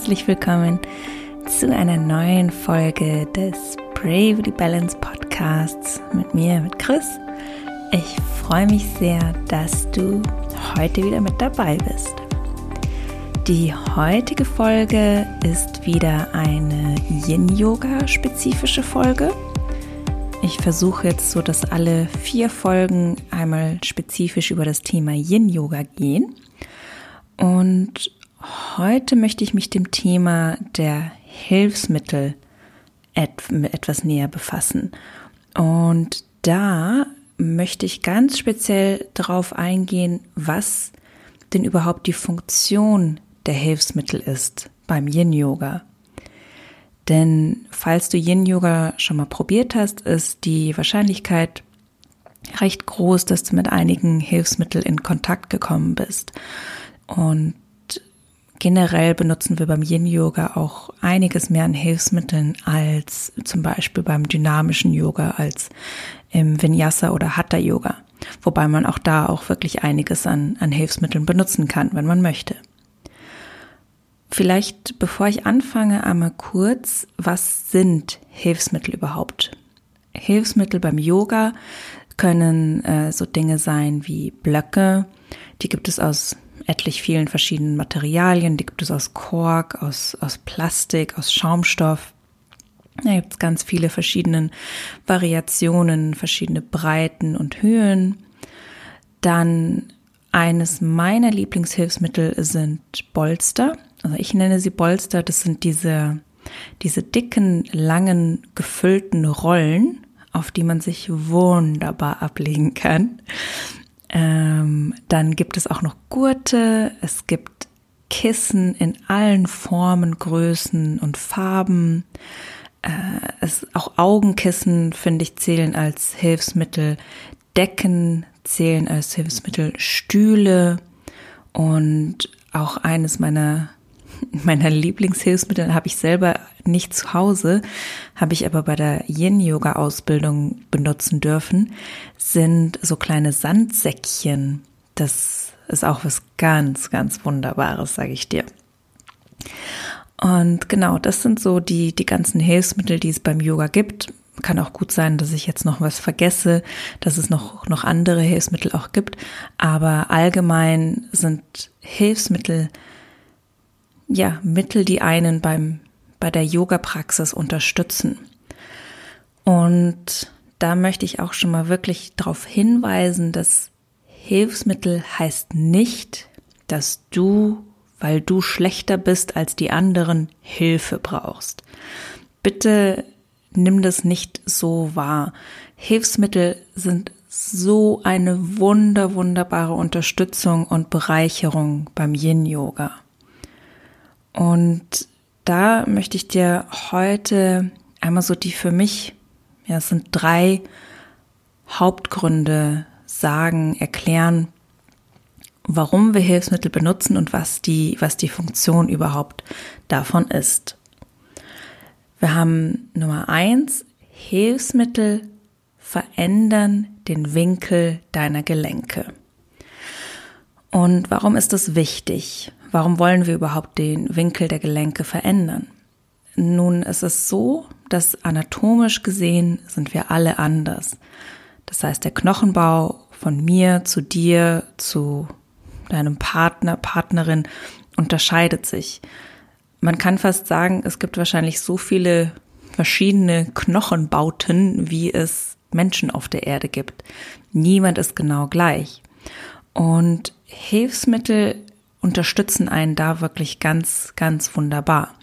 herzlich willkommen zu einer neuen Folge des Bravely Balance Podcasts mit mir, mit Chris. Ich freue mich sehr, dass du heute wieder mit dabei bist. Die heutige Folge ist wieder eine Yin-Yoga-spezifische Folge. Ich versuche jetzt so, dass alle vier Folgen einmal spezifisch über das Thema Yin-Yoga gehen. Und heute möchte ich mich dem Thema der Hilfsmittel etwas näher befassen. Und da möchte ich ganz speziell darauf eingehen, was denn überhaupt die Funktion der Hilfsmittel ist beim Yin-Yoga. Denn falls du Yin-Yoga schon mal probiert hast, ist die Wahrscheinlichkeit recht groß, dass du mit einigen Hilfsmitteln in Kontakt gekommen bist. Und generell benutzen wir beim Yin-Yoga auch einiges mehr an Hilfsmitteln als zum Beispiel beim dynamischen Yoga, als im Vinyasa oder Hatha-Yoga. Wobei man auch da auch wirklich einiges an, an Hilfsmitteln benutzen kann, wenn man möchte. Vielleicht, bevor ich anfange, einmal kurz, was sind Hilfsmittel überhaupt? Hilfsmittel beim Yoga können äh, so Dinge sein wie Blöcke, die gibt es aus etlich vielen verschiedenen Materialien, die gibt es aus Kork, aus, aus Plastik, aus Schaumstoff. Da gibt es ganz viele verschiedene Variationen, verschiedene Breiten und Höhen. Dann eines meiner Lieblingshilfsmittel sind Bolster also ich nenne sie Bolster, das sind diese, diese dicken, langen, gefüllten Rollen, auf die man sich wunderbar ablegen kann. Ähm, dann gibt es auch noch Gurte, es gibt Kissen in allen Formen, Größen und Farben. Äh, es, auch Augenkissen, finde ich, zählen als Hilfsmittel. Decken zählen als Hilfsmittel. Stühle und auch eines meiner meiner Lieblingshilfsmittel habe ich selber nicht zu Hause, habe ich aber bei der Yin-Yoga-Ausbildung benutzen dürfen, sind so kleine Sandsäckchen. Das ist auch was ganz, ganz Wunderbares, sage ich dir. Und genau, das sind so die, die ganzen Hilfsmittel, die es beim Yoga gibt. Kann auch gut sein, dass ich jetzt noch was vergesse, dass es noch, noch andere Hilfsmittel auch gibt. Aber allgemein sind Hilfsmittel ja, Mittel, die einen beim, bei der Yoga-Praxis unterstützen. Und da möchte ich auch schon mal wirklich darauf hinweisen, dass Hilfsmittel heißt nicht, dass du, weil du schlechter bist als die anderen, Hilfe brauchst. Bitte nimm das nicht so wahr. Hilfsmittel sind so eine wunder, wunderbare Unterstützung und Bereicherung beim Yin-Yoga. Und da möchte ich dir heute einmal so die für mich, ja, es sind drei Hauptgründe sagen, erklären, warum wir Hilfsmittel benutzen und was die, was die Funktion überhaupt davon ist. Wir haben Nummer eins, Hilfsmittel verändern den Winkel deiner Gelenke. Und warum ist das wichtig? Warum wollen wir überhaupt den Winkel der Gelenke verändern? Nun ist es so, dass anatomisch gesehen sind wir alle anders. Das heißt, der Knochenbau von mir zu dir, zu deinem Partner, Partnerin unterscheidet sich. Man kann fast sagen, es gibt wahrscheinlich so viele verschiedene Knochenbauten, wie es Menschen auf der Erde gibt. Niemand ist genau gleich. Und Hilfsmittel unterstützen einen da wirklich ganz, ganz wunderbar.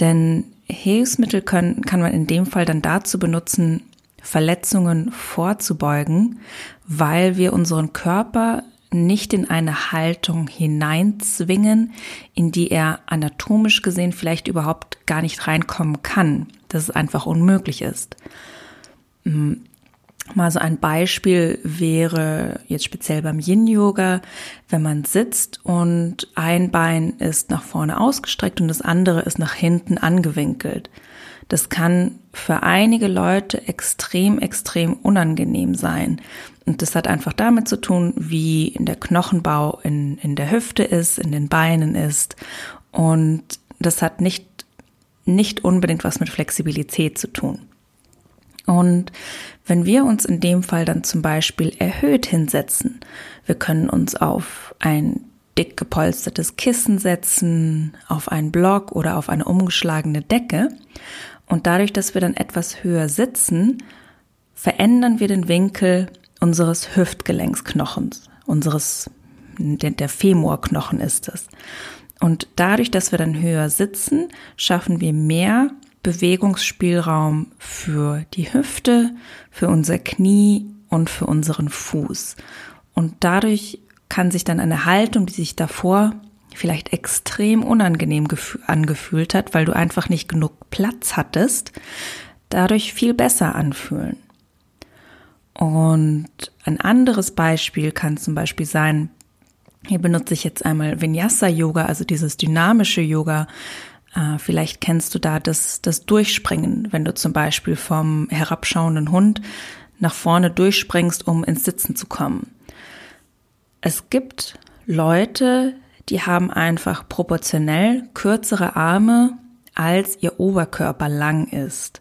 Denn Hilfsmittel können, kann man in dem Fall dann dazu benutzen, Verletzungen vorzubeugen, weil wir unseren Körper nicht in eine Haltung hineinzwingen, in die er anatomisch gesehen vielleicht überhaupt gar nicht reinkommen kann, dass es einfach unmöglich ist. Mal so ein Beispiel wäre jetzt speziell beim Yin-Yoga, wenn man sitzt und ein Bein ist nach vorne ausgestreckt und das andere ist nach hinten angewinkelt. Das kann für einige Leute extrem, extrem unangenehm sein. Und das hat einfach damit zu tun, wie in der Knochenbau in, in der Hüfte ist, in den Beinen ist. Und das hat nicht, nicht unbedingt was mit Flexibilität zu tun. Und wenn wir uns in dem Fall dann zum Beispiel erhöht hinsetzen, wir können uns auf ein dick gepolstertes Kissen setzen, auf einen Block oder auf eine umgeschlagene Decke. Und dadurch, dass wir dann etwas höher sitzen, verändern wir den Winkel unseres Hüftgelenksknochens, unseres, der Femorknochen ist es. Und dadurch, dass wir dann höher sitzen, schaffen wir mehr Bewegungsspielraum für die Hüfte, für unser Knie und für unseren Fuß. Und dadurch kann sich dann eine Haltung, die sich davor vielleicht extrem unangenehm angefühlt hat, weil du einfach nicht genug Platz hattest, dadurch viel besser anfühlen. Und ein anderes Beispiel kann zum Beispiel sein, hier benutze ich jetzt einmal Vinyasa Yoga, also dieses dynamische Yoga. Äh, vielleicht kennst du da das, das Durchspringen, wenn du zum Beispiel vom herabschauenden Hund nach vorne durchspringst, um ins Sitzen zu kommen. Es gibt Leute, die haben einfach proportionell kürzere Arme, als ihr Oberkörper lang ist.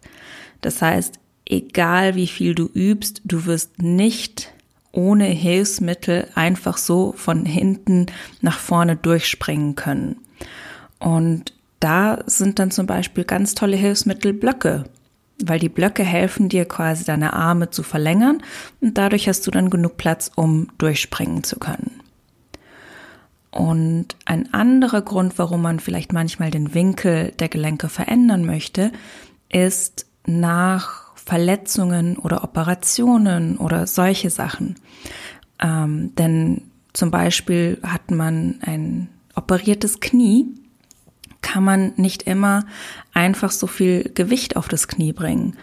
Das heißt, egal wie viel du übst, du wirst nicht ohne Hilfsmittel einfach so von hinten nach vorne durchspringen können. Und da sind dann zum Beispiel ganz tolle Hilfsmittel Blöcke, weil die Blöcke helfen dir quasi deine Arme zu verlängern und dadurch hast du dann genug Platz, um durchspringen zu können. Und ein anderer Grund, warum man vielleicht manchmal den Winkel der Gelenke verändern möchte, ist nach Verletzungen oder Operationen oder solche Sachen. Ähm, denn zum Beispiel hat man ein operiertes Knie, kann man nicht immer einfach so viel Gewicht auf das Knie bringen.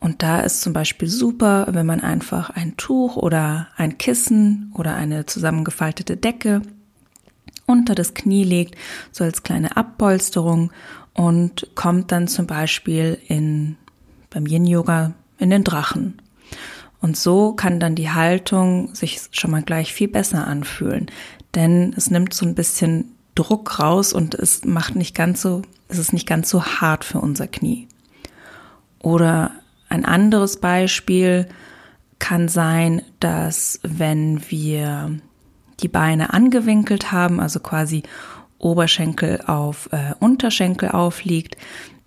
Und da ist zum Beispiel super, wenn man einfach ein Tuch oder ein Kissen oder eine zusammengefaltete Decke unter das Knie legt, so als kleine Abpolsterung und kommt dann zum Beispiel in beim Yin Yoga in den Drachen. Und so kann dann die Haltung sich schon mal gleich viel besser anfühlen, denn es nimmt so ein bisschen Druck raus und es macht nicht ganz so, es ist nicht ganz so hart für unser Knie. Oder ein anderes Beispiel kann sein, dass wenn wir die Beine angewinkelt haben, also quasi Oberschenkel auf äh, Unterschenkel aufliegt,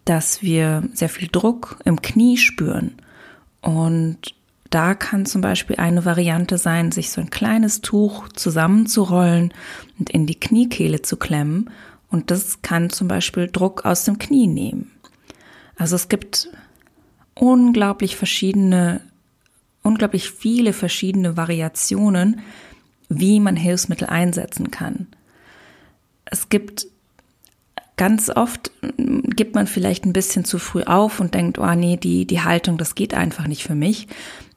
dass wir sehr viel Druck im Knie spüren. Und da kann zum Beispiel eine Variante sein, sich so ein kleines Tuch zusammenzurollen und in die Kniekehle zu klemmen. Und das kann zum Beispiel Druck aus dem Knie nehmen. Also es gibt unglaublich verschiedene, unglaublich viele verschiedene Variationen, wie man Hilfsmittel einsetzen kann. Es gibt ganz oft gibt man vielleicht ein bisschen zu früh auf und denkt, oh nee, die, die Haltung, das geht einfach nicht für mich.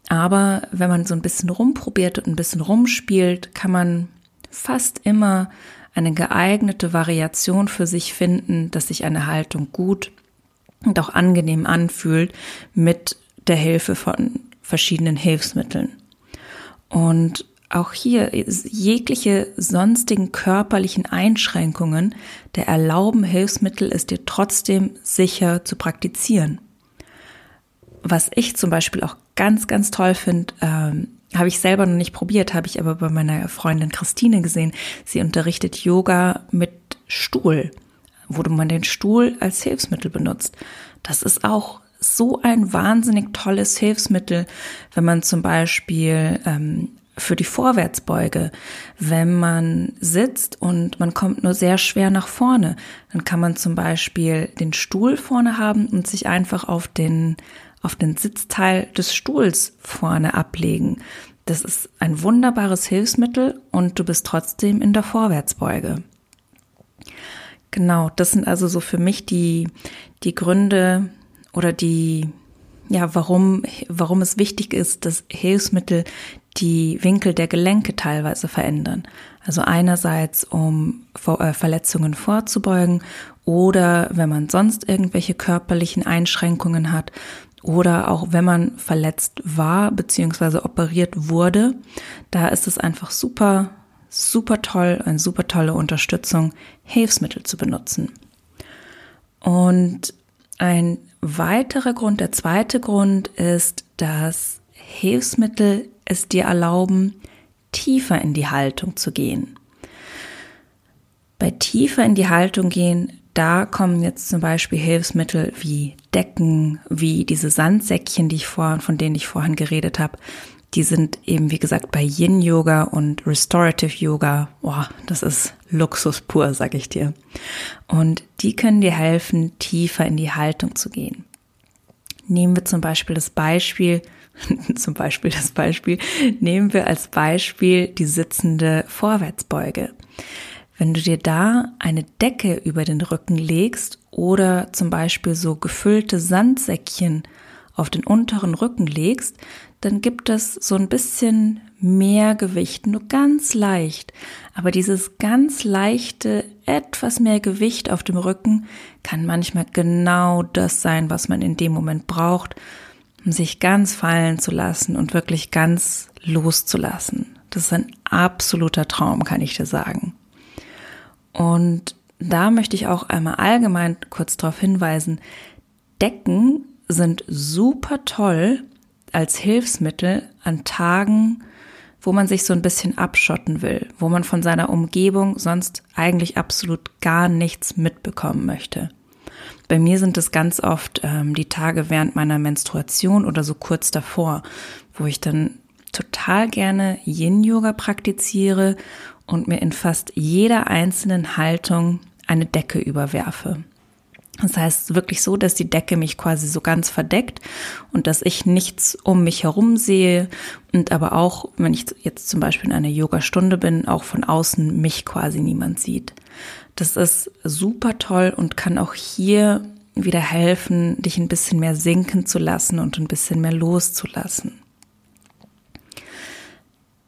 Aber wenn man so ein bisschen rumprobiert und ein bisschen rumspielt, kann man fast immer eine geeignete Variation für sich finden, dass sich eine Haltung gut und auch angenehm anfühlt mit der Hilfe von verschiedenen Hilfsmitteln. Und auch hier jegliche sonstigen körperlichen Einschränkungen der erlauben Hilfsmittel ist dir trotzdem sicher zu praktizieren. Was ich zum Beispiel auch ganz, ganz toll finde, ähm, habe ich selber noch nicht probiert, habe ich aber bei meiner Freundin Christine gesehen. Sie unterrichtet Yoga mit Stuhl, wo man den Stuhl als Hilfsmittel benutzt. Das ist auch so ein wahnsinnig tolles Hilfsmittel, wenn man zum Beispiel ähm, für die Vorwärtsbeuge. Wenn man sitzt und man kommt nur sehr schwer nach vorne, dann kann man zum Beispiel den Stuhl vorne haben und sich einfach auf den, auf den Sitzteil des Stuhls vorne ablegen. Das ist ein wunderbares Hilfsmittel und du bist trotzdem in der Vorwärtsbeuge. Genau, das sind also so für mich die, die Gründe oder die, ja, warum, warum es wichtig ist, dass Hilfsmittel die Winkel der Gelenke teilweise verändern. Also einerseits, um äh, Verletzungen vorzubeugen oder wenn man sonst irgendwelche körperlichen Einschränkungen hat oder auch wenn man verletzt war bzw. operiert wurde, da ist es einfach super, super toll, eine super tolle Unterstützung, Hilfsmittel zu benutzen. Und ein weiterer Grund, der zweite Grund ist, dass Hilfsmittel es dir erlauben, tiefer in die Haltung zu gehen. Bei tiefer in die Haltung gehen, da kommen jetzt zum Beispiel Hilfsmittel wie Decken, wie diese Sandsäckchen, die ich vorhin, von denen ich vorhin geredet habe. Die sind eben, wie gesagt, bei Yin Yoga und Restorative Yoga. Boah, das ist Luxus pur, sag ich dir. Und die können dir helfen, tiefer in die Haltung zu gehen. Nehmen wir zum Beispiel das Beispiel, zum Beispiel das Beispiel, nehmen wir als Beispiel die sitzende Vorwärtsbeuge. Wenn du dir da eine Decke über den Rücken legst oder zum Beispiel so gefüllte Sandsäckchen auf den unteren Rücken legst, dann gibt es so ein bisschen mehr Gewicht, nur ganz leicht. Aber dieses ganz leichte, etwas mehr Gewicht auf dem Rücken kann manchmal genau das sein, was man in dem Moment braucht, um sich ganz fallen zu lassen und wirklich ganz loszulassen. Das ist ein absoluter Traum, kann ich dir sagen. Und da möchte ich auch einmal allgemein kurz darauf hinweisen, Decken sind super toll als Hilfsmittel an Tagen, wo man sich so ein bisschen abschotten will, wo man von seiner Umgebung sonst eigentlich absolut gar nichts mitbekommen möchte. Bei mir sind es ganz oft ähm, die Tage während meiner Menstruation oder so kurz davor, wo ich dann total gerne Yin-Yoga praktiziere und mir in fast jeder einzelnen Haltung eine Decke überwerfe. Das heißt wirklich so, dass die Decke mich quasi so ganz verdeckt und dass ich nichts um mich herum sehe und aber auch, wenn ich jetzt zum Beispiel in einer Yoga-Stunde bin, auch von außen mich quasi niemand sieht. Das ist super toll und kann auch hier wieder helfen, dich ein bisschen mehr sinken zu lassen und ein bisschen mehr loszulassen.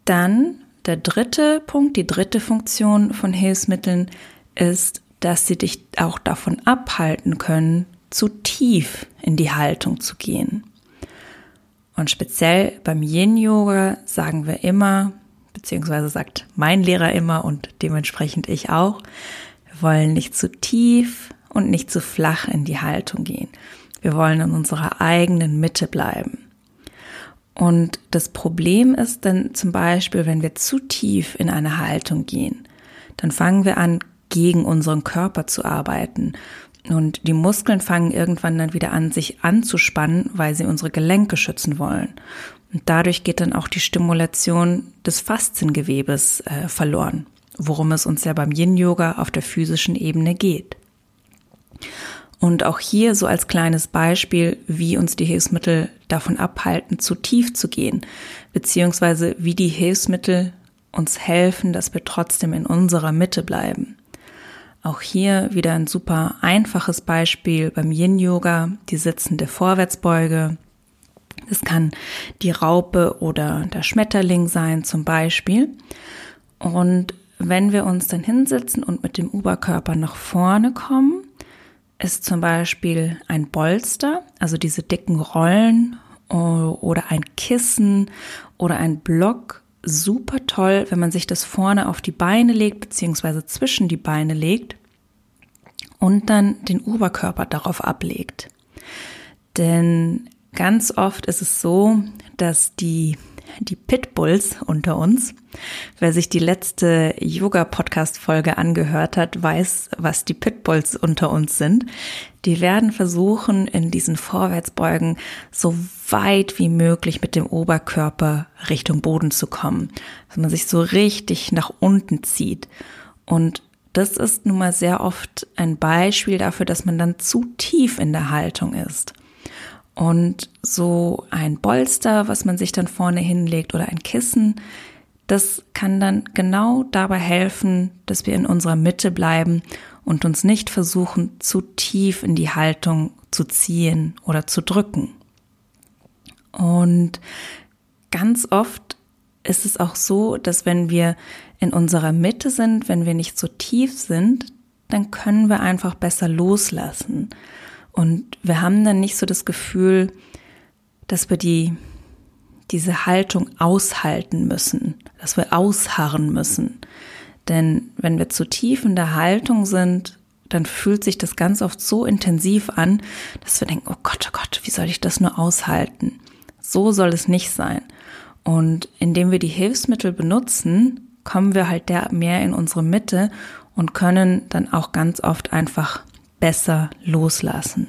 Dann der dritte Punkt, die dritte Funktion von Hilfsmitteln ist, dass sie dich auch davon abhalten können, zu tief in die Haltung zu gehen. Und speziell beim Yin-Yoga sagen wir immer, beziehungsweise sagt mein Lehrer immer und dementsprechend ich auch, wir wollen nicht zu tief und nicht zu flach in die Haltung gehen. Wir wollen in unserer eigenen Mitte bleiben. Und das Problem ist dann zum Beispiel, wenn wir zu tief in eine Haltung gehen, dann fangen wir an, gegen unseren Körper zu arbeiten. Und die Muskeln fangen irgendwann dann wieder an, sich anzuspannen, weil sie unsere Gelenke schützen wollen. Und dadurch geht dann auch die Stimulation des Fasziengewebes äh, verloren, worum es uns ja beim Yin-Yoga auf der physischen Ebene geht. Und auch hier so als kleines Beispiel, wie uns die Hilfsmittel davon abhalten, zu tief zu gehen, beziehungsweise wie die Hilfsmittel uns helfen, dass wir trotzdem in unserer Mitte bleiben. Auch hier wieder ein super einfaches Beispiel beim Yin-Yoga, die sitzende Vorwärtsbeuge. Das kann die Raupe oder der Schmetterling sein zum Beispiel. Und wenn wir uns dann hinsetzen und mit dem Oberkörper nach vorne kommen, ist zum Beispiel ein Bolster, also diese dicken Rollen oder ein Kissen oder ein Block super toll, wenn man sich das vorne auf die Beine legt, beziehungsweise zwischen die Beine legt und dann den Oberkörper darauf ablegt. Denn ganz oft ist es so, dass die die Pitbulls unter uns. Wer sich die letzte Yoga-Podcast-Folge angehört hat, weiß, was die Pitbulls unter uns sind. Die werden versuchen, in diesen Vorwärtsbeugen so weit wie möglich mit dem Oberkörper Richtung Boden zu kommen. Dass man sich so richtig nach unten zieht. Und das ist nun mal sehr oft ein Beispiel dafür, dass man dann zu tief in der Haltung ist. Und so ein Bolster, was man sich dann vorne hinlegt oder ein Kissen, das kann dann genau dabei helfen, dass wir in unserer Mitte bleiben und uns nicht versuchen, zu tief in die Haltung zu ziehen oder zu drücken. Und ganz oft ist es auch so, dass wenn wir in unserer Mitte sind, wenn wir nicht so tief sind, dann können wir einfach besser loslassen. Und wir haben dann nicht so das Gefühl, dass wir die, diese Haltung aushalten müssen, dass wir ausharren müssen. Denn wenn wir zu tief in der Haltung sind, dann fühlt sich das ganz oft so intensiv an, dass wir denken, oh Gott, oh Gott, wie soll ich das nur aushalten? So soll es nicht sein. Und indem wir die Hilfsmittel benutzen, kommen wir halt der mehr in unsere Mitte und können dann auch ganz oft einfach besser loslassen.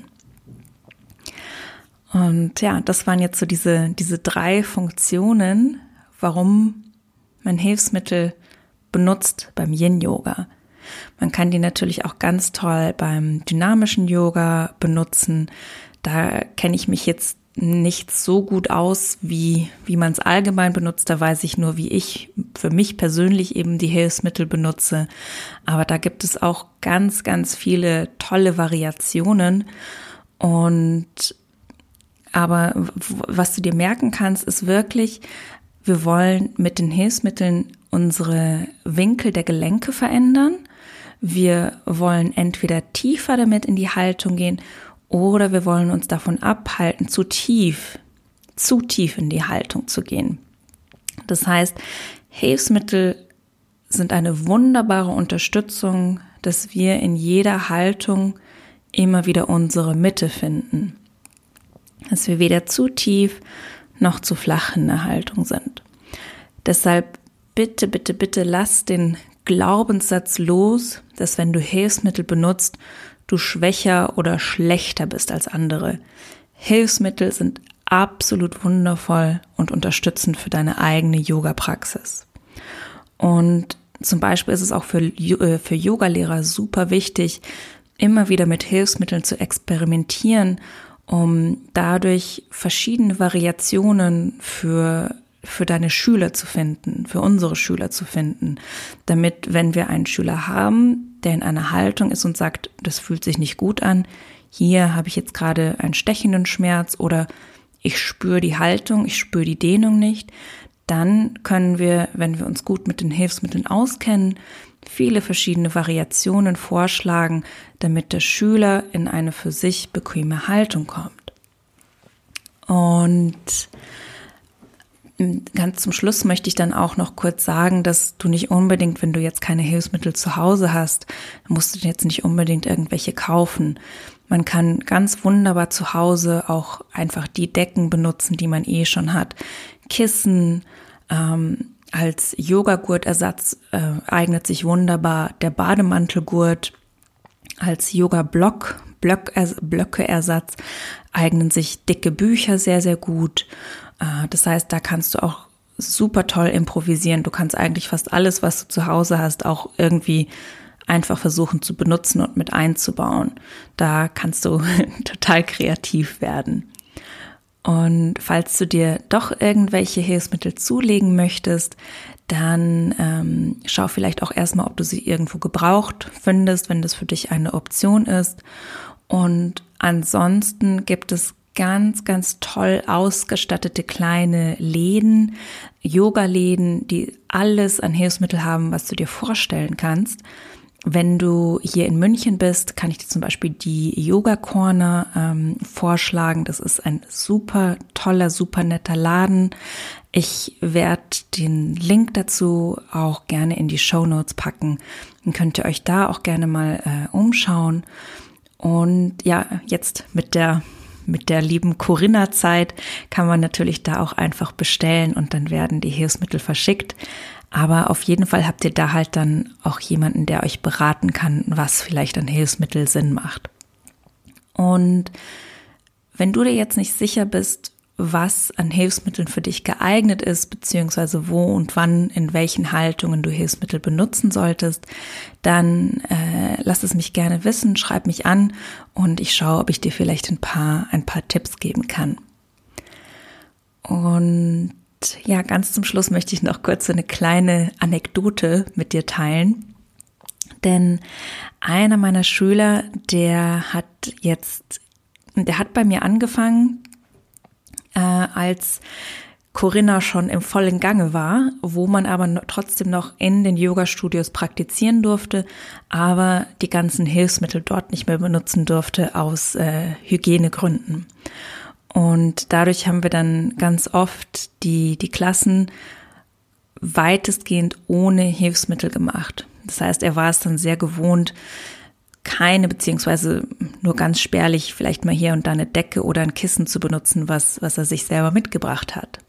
Und ja, das waren jetzt so diese, diese drei Funktionen, warum man Hilfsmittel benutzt beim Yin-Yoga. Man kann die natürlich auch ganz toll beim dynamischen Yoga benutzen. Da kenne ich mich jetzt nicht so gut aus, wie, wie man es allgemein benutzt. Da weiß ich nur, wie ich für mich persönlich eben die Hilfsmittel benutze. Aber da gibt es auch ganz, ganz viele tolle Variationen. Und aber was du dir merken kannst, ist wirklich, wir wollen mit den Hilfsmitteln unsere Winkel der Gelenke verändern. Wir wollen entweder tiefer damit in die Haltung gehen oder wir wollen uns davon abhalten, zu tief, zu tief in die Haltung zu gehen. Das heißt, Hilfsmittel sind eine wunderbare Unterstützung, dass wir in jeder Haltung immer wieder unsere Mitte finden. Dass wir weder zu tief noch zu flach in der Haltung sind. Deshalb bitte, bitte, bitte lass den Glaubenssatz los, dass wenn du Hilfsmittel benutzt, du schwächer oder schlechter bist als andere. Hilfsmittel sind absolut wundervoll und unterstützend für deine eigene Yoga-Praxis. Und zum Beispiel ist es auch für, äh, für Yogalehrer super wichtig, immer wieder mit Hilfsmitteln zu experimentieren, um dadurch verschiedene Variationen für für deine Schüler zu finden, für unsere Schüler zu finden, damit, wenn wir einen Schüler haben, der in einer Haltung ist und sagt, das fühlt sich nicht gut an, hier habe ich jetzt gerade einen stechenden Schmerz oder ich spüre die Haltung, ich spüre die Dehnung nicht, dann können wir, wenn wir uns gut mit den Hilfsmitteln auskennen, viele verschiedene Variationen vorschlagen, damit der Schüler in eine für sich bequeme Haltung kommt. Und Ganz zum Schluss möchte ich dann auch noch kurz sagen, dass du nicht unbedingt, wenn du jetzt keine Hilfsmittel zu Hause hast, musst du jetzt nicht unbedingt irgendwelche kaufen. Man kann ganz wunderbar zu Hause auch einfach die Decken benutzen, die man eh schon hat. Kissen, ähm, als Yogagurtersatz äh, eignet sich wunderbar der Bademantelgurt. Als Yoga-Block, Block, Blöcke-Ersatz eignen sich dicke Bücher sehr, sehr gut. Äh, das heißt, da kannst du auch super toll improvisieren. Du kannst eigentlich fast alles, was du zu Hause hast, auch irgendwie einfach versuchen zu benutzen und mit einzubauen. Da kannst du total kreativ werden. Und falls du dir doch irgendwelche Hilfsmittel zulegen möchtest, dann ähm, schau vielleicht auch erstmal, ob du sie irgendwo gebraucht findest, wenn das für dich eine Option ist. Und ansonsten gibt es ganz, ganz toll ausgestattete kleine Läden, Yoga-Läden, die alles an Hilfsmittel haben, was du dir vorstellen kannst. Wenn du hier in München bist, kann ich dir zum Beispiel die Yoga Corner ähm, vorschlagen. Das ist ein super toller, super netter Laden. Ich werde den Link dazu auch gerne in die Show Notes packen. Dann könnt ihr euch da auch gerne mal äh, umschauen. Und ja, jetzt mit der mit der lieben Corinna-Zeit kann man natürlich da auch einfach bestellen und dann werden die Hilfsmittel verschickt. Aber auf jeden Fall habt ihr da halt dann auch jemanden, der euch beraten kann, was vielleicht an Hilfsmittel Sinn macht. Und wenn du dir jetzt nicht sicher bist, was an Hilfsmitteln für dich geeignet ist, beziehungsweise wo und wann, in welchen Haltungen du Hilfsmittel benutzen solltest, dann äh, lass es mich gerne wissen, schreib mich an und ich schaue, ob ich dir vielleicht ein paar, ein paar Tipps geben kann. Und ja, ganz zum Schluss möchte ich noch kurz so eine kleine Anekdote mit dir teilen. Denn einer meiner Schüler, der hat jetzt, der hat bei mir angefangen, äh, als Corinna schon im vollen Gange war, wo man aber trotzdem noch in den Yoga-Studios praktizieren durfte, aber die ganzen Hilfsmittel dort nicht mehr benutzen durfte aus äh, Hygienegründen. Und dadurch haben wir dann ganz oft die, die Klassen weitestgehend ohne Hilfsmittel gemacht. Das heißt, er war es dann sehr gewohnt, keine, beziehungsweise nur ganz spärlich vielleicht mal hier und da eine Decke oder ein Kissen zu benutzen, was, was er sich selber mitgebracht hat.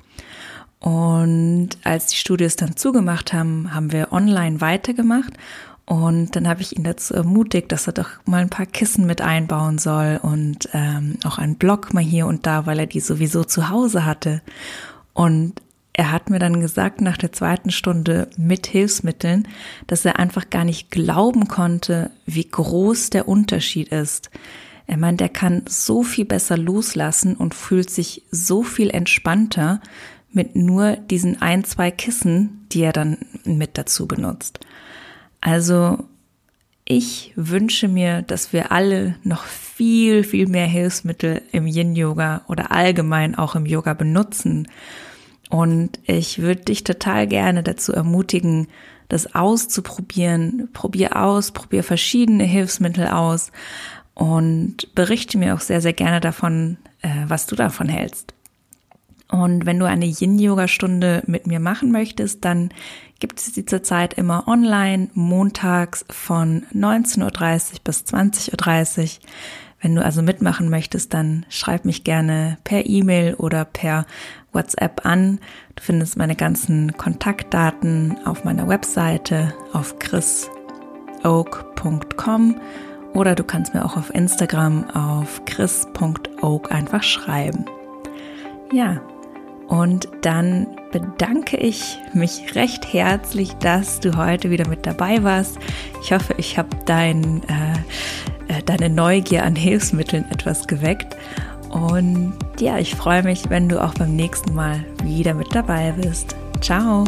Und als die Studios dann zugemacht haben, haben wir online weitergemacht. Und dann habe ich ihn dazu ermutigt, dass er doch mal ein paar Kissen mit einbauen soll und ähm, auch einen Block mal hier und da, weil er die sowieso zu Hause hatte. Und er hat mir dann gesagt nach der zweiten Stunde mit Hilfsmitteln, dass er einfach gar nicht glauben konnte, wie groß der Unterschied ist. Er meint, er kann so viel besser loslassen und fühlt sich so viel entspannter, mit nur diesen ein, zwei Kissen, die er dann mit dazu benutzt. Also ich wünsche mir, dass wir alle noch viel, viel mehr Hilfsmittel im Yin-Yoga oder allgemein auch im Yoga benutzen. Und ich würde dich total gerne dazu ermutigen, das auszuprobieren. Probier aus, probier verschiedene Hilfsmittel aus und berichte mir auch sehr, sehr gerne davon, äh, was du davon hältst. Und wenn du eine Yin-Yoga-Stunde mit mir machen möchtest, dann gibt es die zurzeit immer online, montags von 19.30 Uhr bis 20.30 Uhr. Wenn du also mitmachen möchtest, dann schreib mich gerne per E-Mail oder per WhatsApp an. Du findest meine ganzen Kontaktdaten auf meiner Webseite auf chrisoak.com oder du kannst mir auch auf Instagram auf chris.oak einfach schreiben. Ja, und dann bedanke ich mich recht herzlich, dass du heute wieder mit dabei warst. Ich hoffe, ich habe dein, äh, äh, deine Neugier an Hilfsmitteln etwas geweckt. Und ja, ich freue mich, wenn du auch beim nächsten Mal wieder mit dabei bist. Ciao!